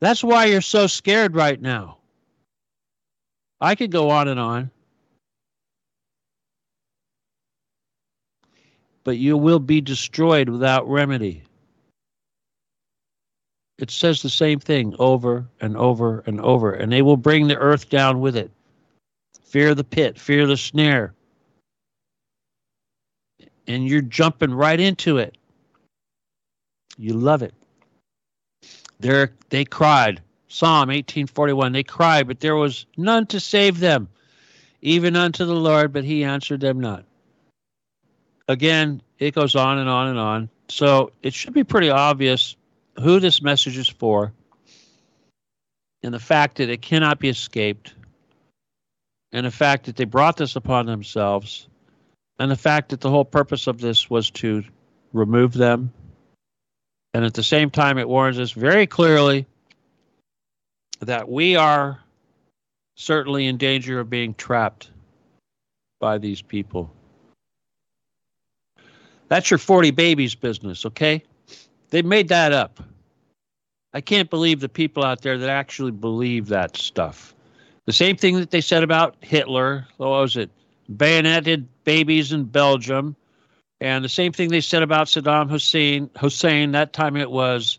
That's why you're so scared right now. I could go on and on. But you will be destroyed without remedy. It says the same thing over and over and over, and they will bring the earth down with it. Fear the pit, fear the snare. And you're jumping right into it. You love it. They're, they cried. Psalm 1841. They cried, but there was none to save them, even unto the Lord, but he answered them not. Again, it goes on and on and on. So it should be pretty obvious who this message is for and the fact that it cannot be escaped and the fact that they brought this upon themselves and the fact that the whole purpose of this was to remove them and at the same time it warns us very clearly that we are certainly in danger of being trapped by these people that's your 40 babies business okay they made that up. I can't believe the people out there that actually believe that stuff. The same thing that they said about Hitler, what was it? Bayoneted babies in Belgium. And the same thing they said about Saddam Hussein, Hussein, that time it was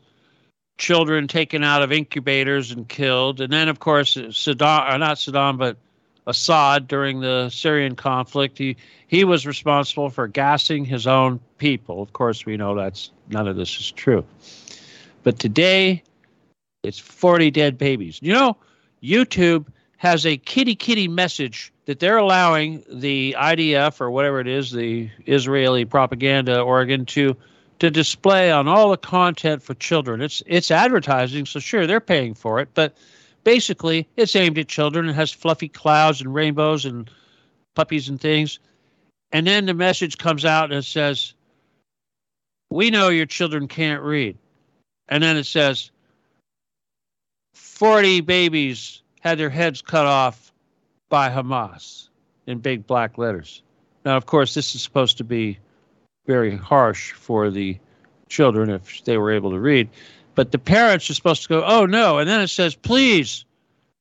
children taken out of incubators and killed. And then, of course, Saddam, or not Saddam, but Assad during the Syrian conflict. He he was responsible for gassing his own people. Of course, we know that's none of this is true. But today, it's 40 dead babies. You know, YouTube has a kitty kitty message that they're allowing the IDF or whatever it is, the Israeli propaganda organ to to display on all the content for children. It's it's advertising, so sure they're paying for it, but basically it's aimed at children. It has fluffy clouds and rainbows and puppies and things. And then the message comes out and it says, We know your children can't read. And then it says, 40 babies had their heads cut off by Hamas in big black letters. Now, of course, this is supposed to be very harsh for the children if they were able to read. But the parents are supposed to go, oh no. And then it says, please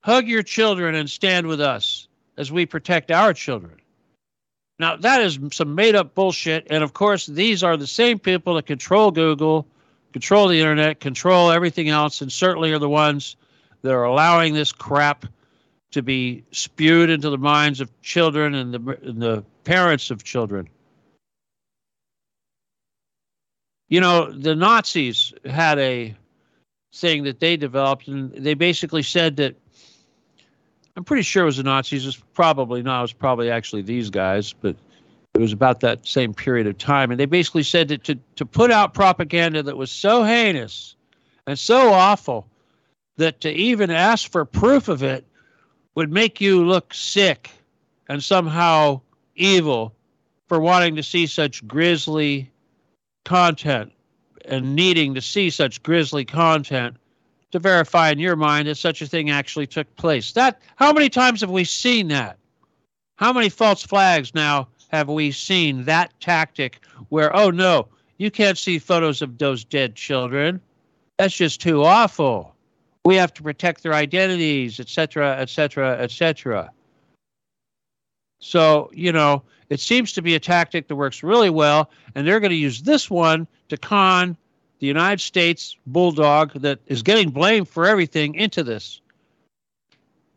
hug your children and stand with us as we protect our children. Now, that is some made up bullshit. And of course, these are the same people that control Google, control the internet, control everything else, and certainly are the ones that are allowing this crap to be spewed into the minds of children and the, and the parents of children. You know, the Nazis had a thing that they developed, and they basically said that I'm pretty sure it was the Nazis. It's probably not. It was probably actually these guys, but it was about that same period of time. And they basically said that to, to put out propaganda that was so heinous and so awful that to even ask for proof of it would make you look sick and somehow evil for wanting to see such grisly content and needing to see such grisly content to verify in your mind that such a thing actually took place. That how many times have we seen that? How many false flags now have we seen that tactic where oh no, you can't see photos of those dead children. That's just too awful. We have to protect their identities, etc., etc., etc. So, you know, it seems to be a tactic that works really well, and they're going to use this one to con the United States bulldog that is getting blamed for everything into this.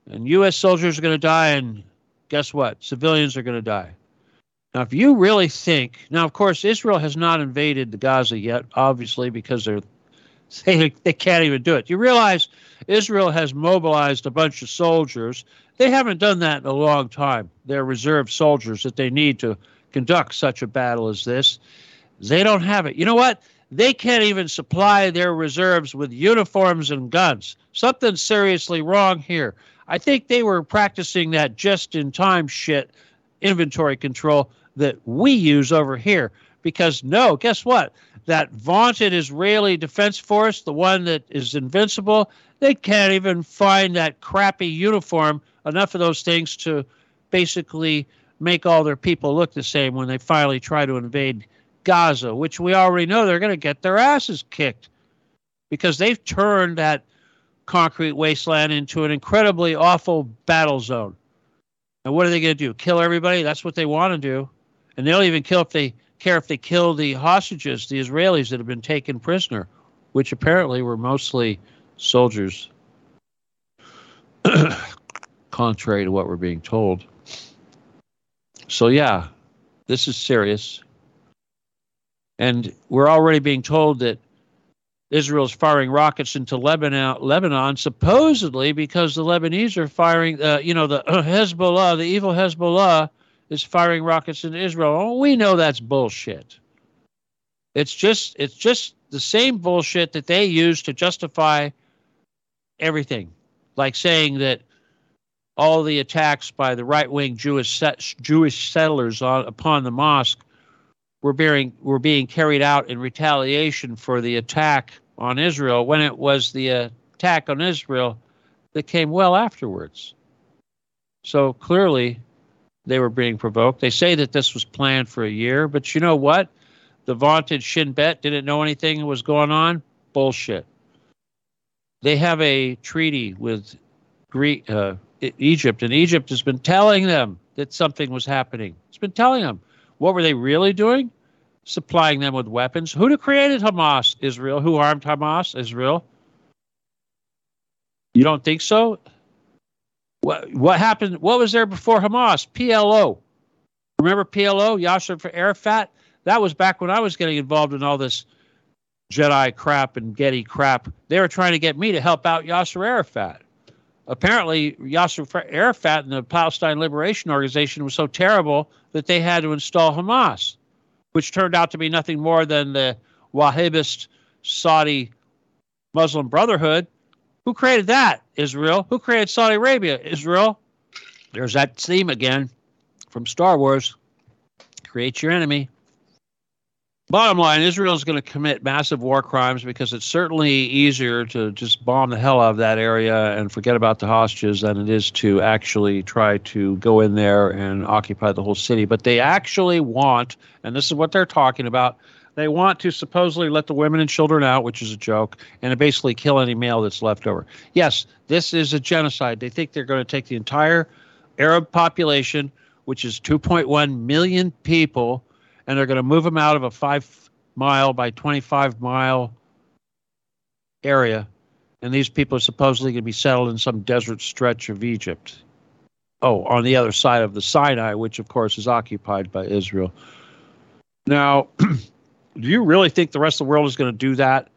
And U.S. soldiers are going to die, and guess what? Civilians are going to die. Now, if you really think, now, of course, Israel has not invaded the Gaza yet, obviously, because they're they, they can't even do it. You realize Israel has mobilized a bunch of soldiers. They haven't done that in a long time. They're reserve soldiers that they need to conduct such a battle as this. They don't have it. You know what? They can't even supply their reserves with uniforms and guns. Something's seriously wrong here. I think they were practicing that just in time shit inventory control that we use over here. Because, no, guess what? That vaunted Israeli Defense Force, the one that is invincible, they can't even find that crappy uniform, enough of those things to basically make all their people look the same when they finally try to invade Gaza, which we already know they're going to get their asses kicked because they've turned that concrete wasteland into an incredibly awful battle zone. And what are they going to do? Kill everybody? That's what they want to do. And they'll even kill if they care if they kill the hostages, the Israelis that have been taken prisoner, which apparently were mostly soldiers, contrary to what we're being told. So, yeah, this is serious. And we're already being told that Israel's firing rockets into Lebanon, Lebanon supposedly because the Lebanese are firing, uh, you know, the Hezbollah, the evil Hezbollah, is firing rockets into Israel. Oh, we know that's bullshit. It's just, it's just the same bullshit that they use to justify everything, like saying that all the attacks by the right-wing Jewish Jewish settlers on, upon the mosque were being were being carried out in retaliation for the attack on Israel when it was the attack on Israel that came well afterwards. So clearly they were being provoked. They say that this was planned for a year, but you know what? The vaunted Shin Bet didn't know anything was going on. Bullshit. They have a treaty with Greek, uh, Egypt, and Egypt has been telling them that something was happening. It's been telling them. What were they really doing? Supplying them with weapons. Who created Hamas? Israel. Who armed Hamas? Israel. You don't think so? What what happened? What was there before Hamas? PLO. Remember PLO? Yasser Arafat. That was back when I was getting involved in all this Jedi crap and Getty crap. They were trying to get me to help out Yasser Arafat apparently Yasser Arafat and the Palestine Liberation Organization was so terrible that they had to install Hamas, which turned out to be nothing more than the Wahhabist Saudi Muslim Brotherhood. Who created that? Israel. Who created Saudi Arabia? Israel. There's that theme again from Star Wars. Create your enemy. Bottom line, Israel is going to commit massive war crimes because it's certainly easier to just bomb the hell out of that area and forget about the hostages than it is to actually try to go in there and occupy the whole city. But they actually want, and this is what they're talking about, they want to supposedly let the women and children out, which is a joke, and basically kill any male that's left over. Yes, this is a genocide. They think they're going to take the entire Arab population, which is 2.1 million people and they're going to move them out of a five mile by 25 mile area. And these people are supposedly going to be settled in some desert stretch of Egypt. Oh, on the other side of the Sinai, which of course is occupied by Israel. Now, do you really think the rest of the world is going to do that?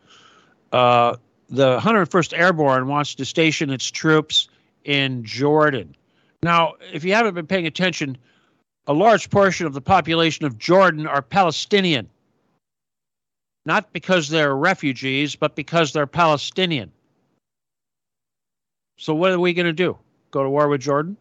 Uh, the 101st Airborne wants to station its troops in Jordan. Now, if you haven't been paying attention, a large portion of the population of Jordan are Palestinian. Not because they're refugees, but because they're Palestinian. So what are we going to do? Go to war with Jordan?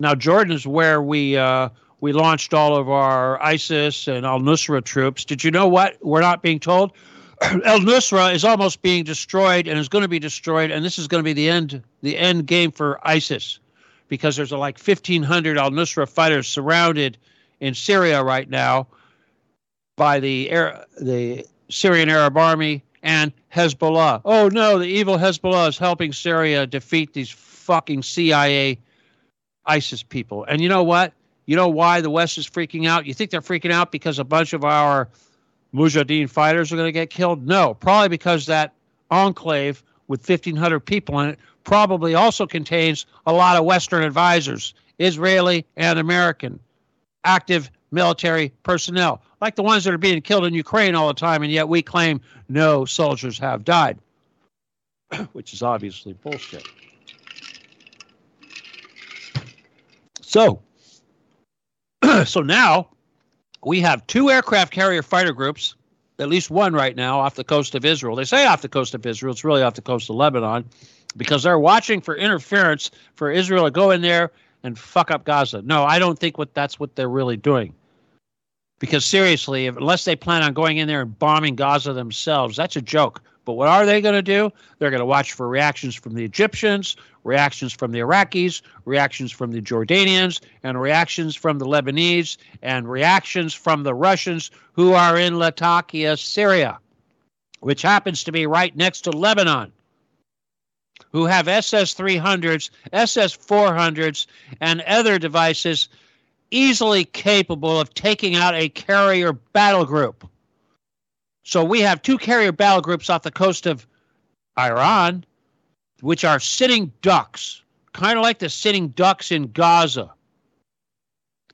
Now Jordan is where we uh, we launched all of our ISIS and Al Nusra troops. Did you know what? We're not being told. Al Nusra is almost being destroyed and is going to be destroyed, and this is going to be the end the end game for ISIS because there's like 1,500 al Nusra fighters surrounded in Syria right now by the the Syrian Arab Army and Hezbollah. Oh no, the evil Hezbollah is helping Syria defeat these fucking CIA ISIS people. And you know what? You know why the West is freaking out? You think they're freaking out because a bunch of our Mujahideen fighters are going to get killed? No, probably because that enclave with 1,500 people in it probably also contains a lot of Western advisors, Israeli and American, active military personnel, like the ones that are being killed in Ukraine all the time, and yet we claim no soldiers have died, which is obviously bullshit. So, so now we have two aircraft carrier fighter groups, at least one right now off the coast of Israel. They say off the coast of Israel, it's really off the coast of Lebanon because they're watching for interference for Israel to go in there and fuck up Gaza. No, I don't think what that's what they're really doing. Because seriously, if, unless they plan on going in there and bombing Gaza themselves, that's a joke. But what are they going to do? They're going to watch for reactions from the Egyptians, reactions from the Iraqis, reactions from the Jordanians, and reactions from the Lebanese, and reactions from the Russians who are in Latakia, Syria, which happens to be right next to Lebanon. who have SS 300s, SS 400s, and other devices easily capable of taking out a carrier battle group. So we have two carrier battle groups off the coast of Iran, which are sitting ducks, kind of like the sitting ducks in Gaza.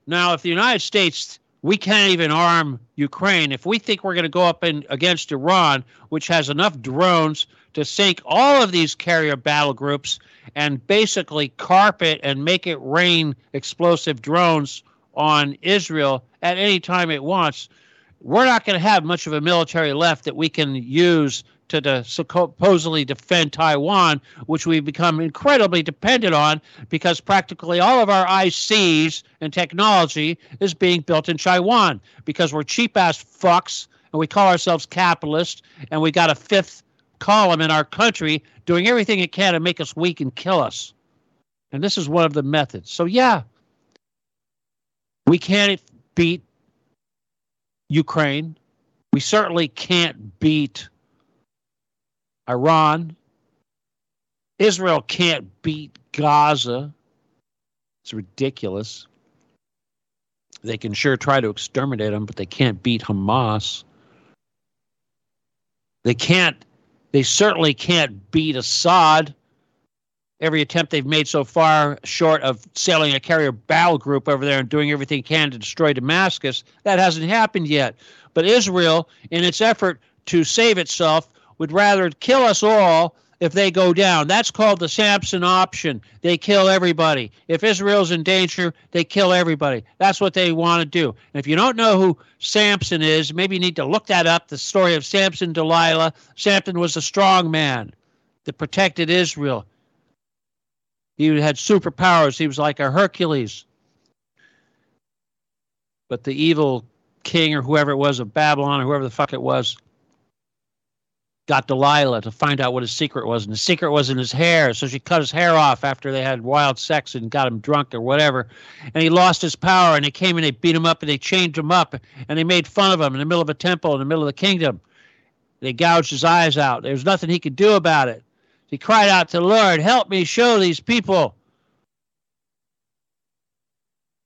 Now, if the United States, we can't even arm Ukraine, if we think we're going to go up in, against Iran, which has enough drones to sink all of these carrier battle groups and basically carpet and make it rain explosive drones on Israel at any time it wants, we're not going to have much of a military left that we can use to supposedly defend Taiwan, which we've become incredibly dependent on because practically all of our ICs and technology is being built in Taiwan because we're cheap ass fucks and we call ourselves capitalists and we got a fifth column in our country doing everything it can to make us weak and kill us. And this is one of the methods. So, yeah, we can't beat Ukraine. We certainly can't beat Iran. Israel can't beat Gaza. It's ridiculous. They can sure try to exterminate them, but they can't beat Hamas. They can't, they certainly can't beat Assad. Every attempt they've made so far, short of sailing a carrier battle group over there and doing everything it can to destroy Damascus, that hasn't happened yet. But Israel, in its effort to save itself, would rather kill us all if they go down. That's called the Samson option. They kill everybody. If Israel's in danger, they kill everybody. That's what they want to do. And if you don't know who Samson is, maybe you need to look that up the story of Samson Delilah. Samson was a strong man that protected Israel. He had superpowers. He was like a Hercules. But the evil king or whoever it was of Babylon or whoever the fuck it was got Delilah to find out what his secret was, and the secret was in his hair. So she cut his hair off after they had wild sex and got him drunk or whatever. And he lost his power, and they came and they beat him up and they chained him up and they made fun of him in the middle of a temple in the middle of the kingdom. They gouged his eyes out. There was nothing he could do about it. He cried out to the Lord, Help me show these people.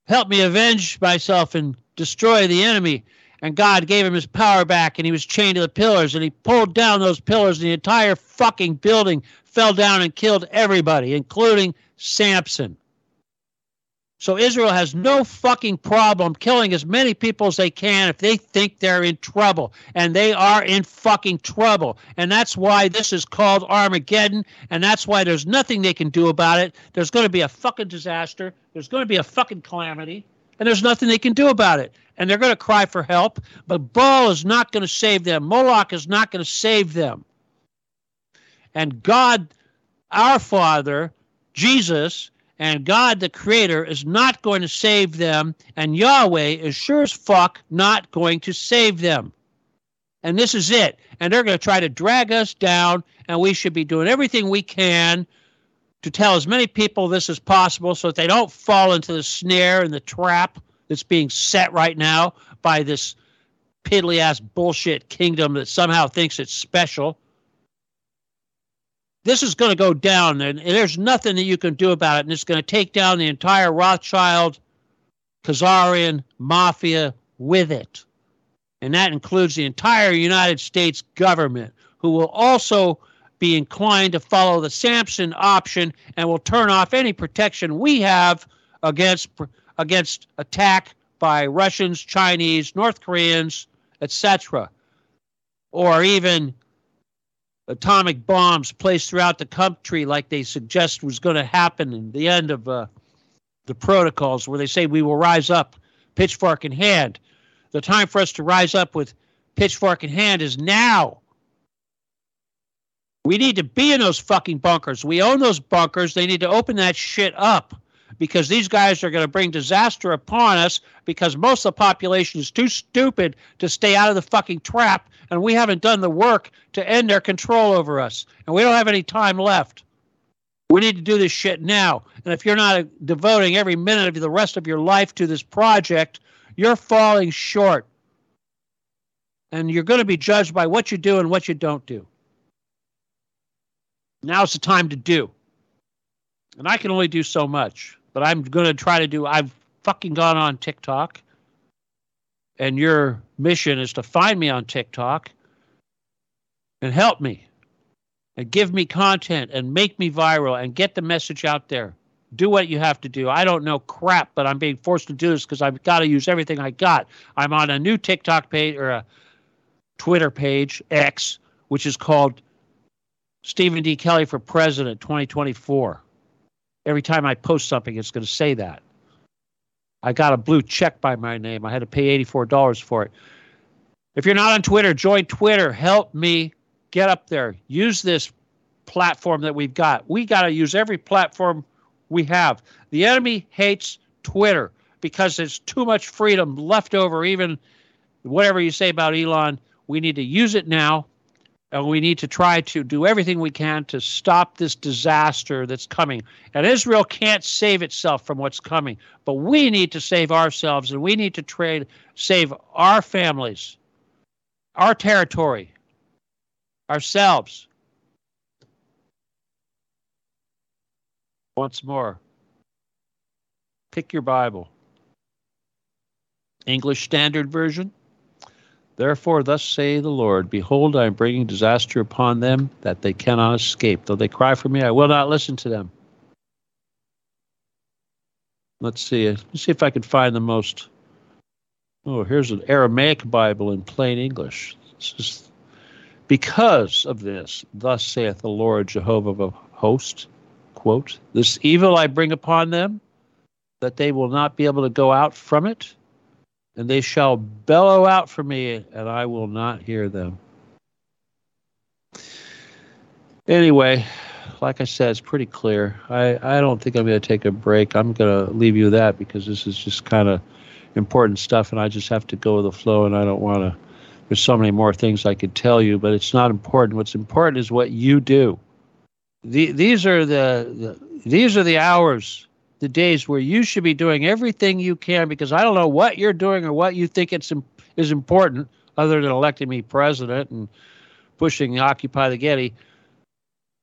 Help me avenge myself and destroy the enemy and God gave him his power back and he was chained to the pillars and he pulled down those pillars and the entire fucking building fell down and killed everybody, including Samson. So Israel has no fucking problem killing as many people as they can if they think they're in trouble. And they are in fucking trouble. And that's why this is called Armageddon. And that's why there's nothing they can do about it. There's going to be a fucking disaster. There's going to be a fucking calamity. And there's nothing they can do about it and they're going to cry for help, but Baal is not going to save them. Moloch is not going to save them. And God, our Father, Jesus, and God the Creator is not going to save them, and Yahweh is sure as fuck not going to save them. And this is it. And they're going to try to drag us down, and we should be doing everything we can to tell as many people this as possible so that they don't fall into the snare and the trap that's being set right now by this piddly ass bullshit kingdom that somehow thinks it's special. This is going to go down, and there's nothing that you can do about it. And it's going to take down the entire Rothschild, Khazarian mafia with it. And that includes the entire United States government, who will also be inclined to follow the Samson option and will turn off any protection we have against against attack by Russians, Chinese, North Koreans, etc., or even atomic bombs placed throughout the country, like they suggest was going to happen in the end of uh, the protocols, where they say we will rise up, pitchfork in hand. The time for us to rise up with pitchfork in hand is now. We need to be in those fucking bunkers. We own those bunkers. They need to open that shit up because these guys are going to bring disaster upon us because most of the population is too stupid to stay out of the fucking trap and we haven't done the work to end their control over us and we don't have any time left we need to do this shit now and if you're not devoting every minute of the rest of your life to this project you're falling short and you're going to be judged by what you do and what you don't do Now's the time to do. And I can only do so much, but I'm going to try to do. I've fucking gone on TikTok, and your mission is to find me on TikTok and help me and give me content and make me viral and get the message out there. Do what you have to do. I don't know crap, but I'm being forced to do this because I've got to use everything I got. I'm on a new TikTok page or a Twitter page, X, which is called Steven D. Kelley for President 2024. Every time I post something, it's going to say that. I got a blue check by my name. I had to pay $84 for it. If you're not on Twitter, join Twitter. Help me get up there. Use this platform that we've got. We got to use every platform we have. The enemy hates Twitter because there's too much freedom left over, even whatever you say about Elon. We need to use it now and we need to try to do everything we can to stop this disaster that's coming. And Israel can't save itself from what's coming, but we need to save ourselves and we need to trade save our families, our territory, ourselves. Once more, pick your Bible. English Standard Version, Therefore, thus say the Lord Behold, I am bringing disaster upon them that they cannot escape. Though they cry for me, I will not listen to them. Let's see. Let's see if I can find the most. Oh, here's an Aramaic Bible in plain English. Is, because of this, thus saith the Lord Jehovah of hosts, quote, This evil I bring upon them, that they will not be able to go out from it and they shall bellow out for me, and I will not hear them. Anyway, like I said, it's pretty clear. I, I don't think I'm going to take a break. I'm going to leave you that because this is just kind of important stuff, and I just have to go with the flow, and I don't want to. There's so many more things I could tell you, but it's not important. What's important is what you do. The, these are the, the these are the hours the days where you should be doing everything you can because I don't know what you're doing or what you think it's is important other than electing me president and pushing Occupy the Getty.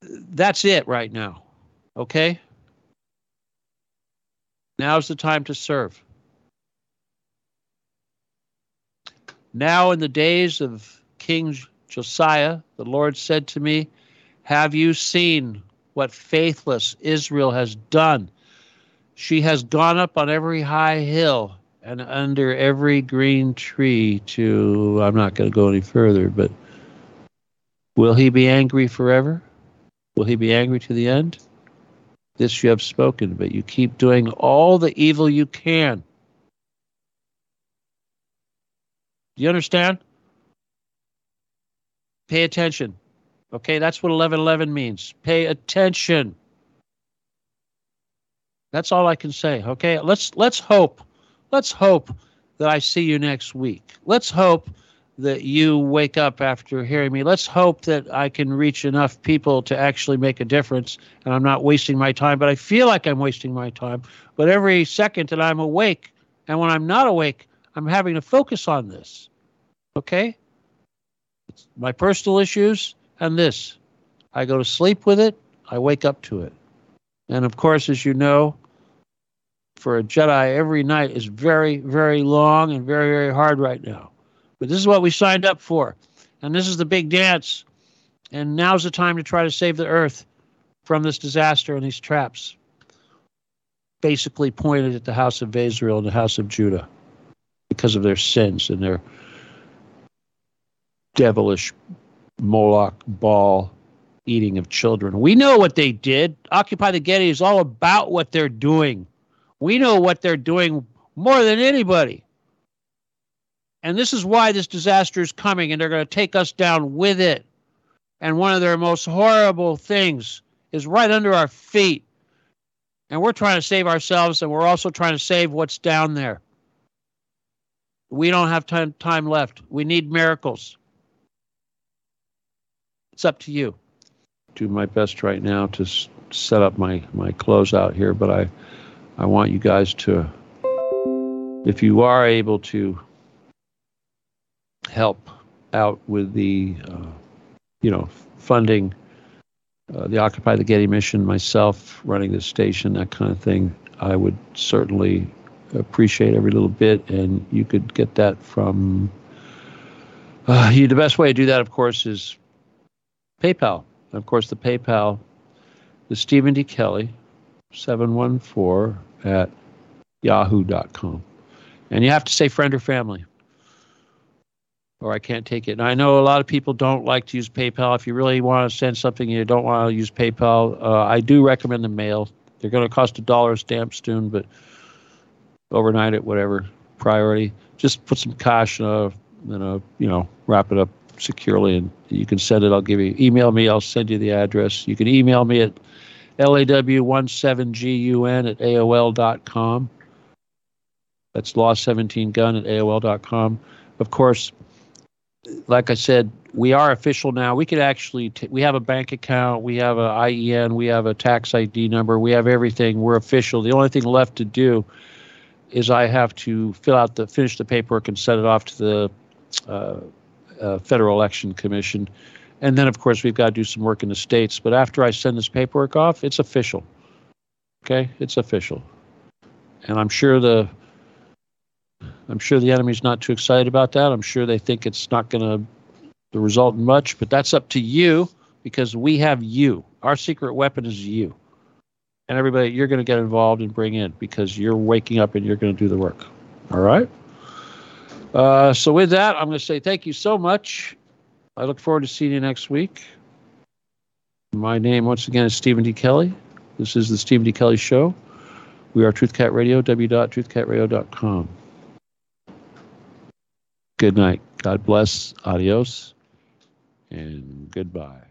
That's it right now. Okay? Now's the time to serve. Now, in the days of King Josiah, the Lord said to me, Have you seen what faithless Israel has done? She has gone up on every high hill and under every green tree to, I'm not going to go any further, but will he be angry forever? Will he be angry to the end? This you have spoken, but you keep doing all the evil you can. Do you understand? Pay attention. Okay, that's what 1111 means. Pay attention. That's all I can say. Okay, let's let's hope, let's hope that I see you next week. Let's hope that you wake up after hearing me. Let's hope that I can reach enough people to actually make a difference and I'm not wasting my time, but I feel like I'm wasting my time. But every second that I'm awake and when I'm not awake, I'm having to focus on this. Okay? It's my personal issues and this. I go to sleep with it, I wake up to it. And of course, as you know, for a Jedi every night is very, very long and very, very hard right now. But this is what we signed up for. And this is the big dance. And now's the time to try to save the earth from this disaster and these traps. Basically pointed at the house of Israel and the house of Judah because of their sins and their devilish Moloch Baal eating of children. We know what they did. Occupy the Getty is all about what they're doing. We know what they're doing more than anybody. And this is why this disaster is coming, and they're going to take us down with it. And one of their most horrible things is right under our feet. And we're trying to save ourselves, and we're also trying to save what's down there. We don't have time, time left. We need miracles. It's up to you. Do my best right now to set up my, my close out here, but I I want you guys to, if you are able to help out with the, uh, you know, funding uh, the Occupy the Getty mission, myself running the station, that kind of thing, I would certainly appreciate every little bit. And you could get that from uh, you. The best way to do that, of course, is PayPal. Of course, the PayPal, the Stephen D. Kelly, 714 at yahoo.com. And you have to say friend or family or I can't take it. And I know a lot of people don't like to use PayPal. If you really want to send something and you don't want to use PayPal, uh, I do recommend the mail. They're going to cost a dollar a stamp soon, but overnight at whatever priority. Just put some cash in a, in a, you know, wrap it up securely, and you can send it. I'll give you email me. I'll send you the address. You can email me at law17gun at aol.com. That's law17gun at aol.com. Of course, like I said, we are official now. We could actually t- we have a bank account, we have a IEN, we have a tax ID number, we have everything. We're official. The only thing left to do is I have to fill out the finish the paperwork and send it off to the uh, uh, Federal Election Commission, and then of course we've got to do some work in the states. But after I send this paperwork off, it's official. Okay, it's official, and I'm sure the I'm sure the enemy's not too excited about that. I'm sure they think it's not going to result in much, but that's up to you because we have you. Our secret weapon is you. And everybody, you're going to get involved and bring in because you're waking up and you're going to do the work. All right? Uh, so, with that, I'm going to say thank you so much. I look forward to seeing you next week. My name, once again, is Steven D. Kelley. This is the Steven D. Kelley Show. We are TruthCat Radio, w.truthcatradio.com. Good night. God bless. Adios. And goodbye.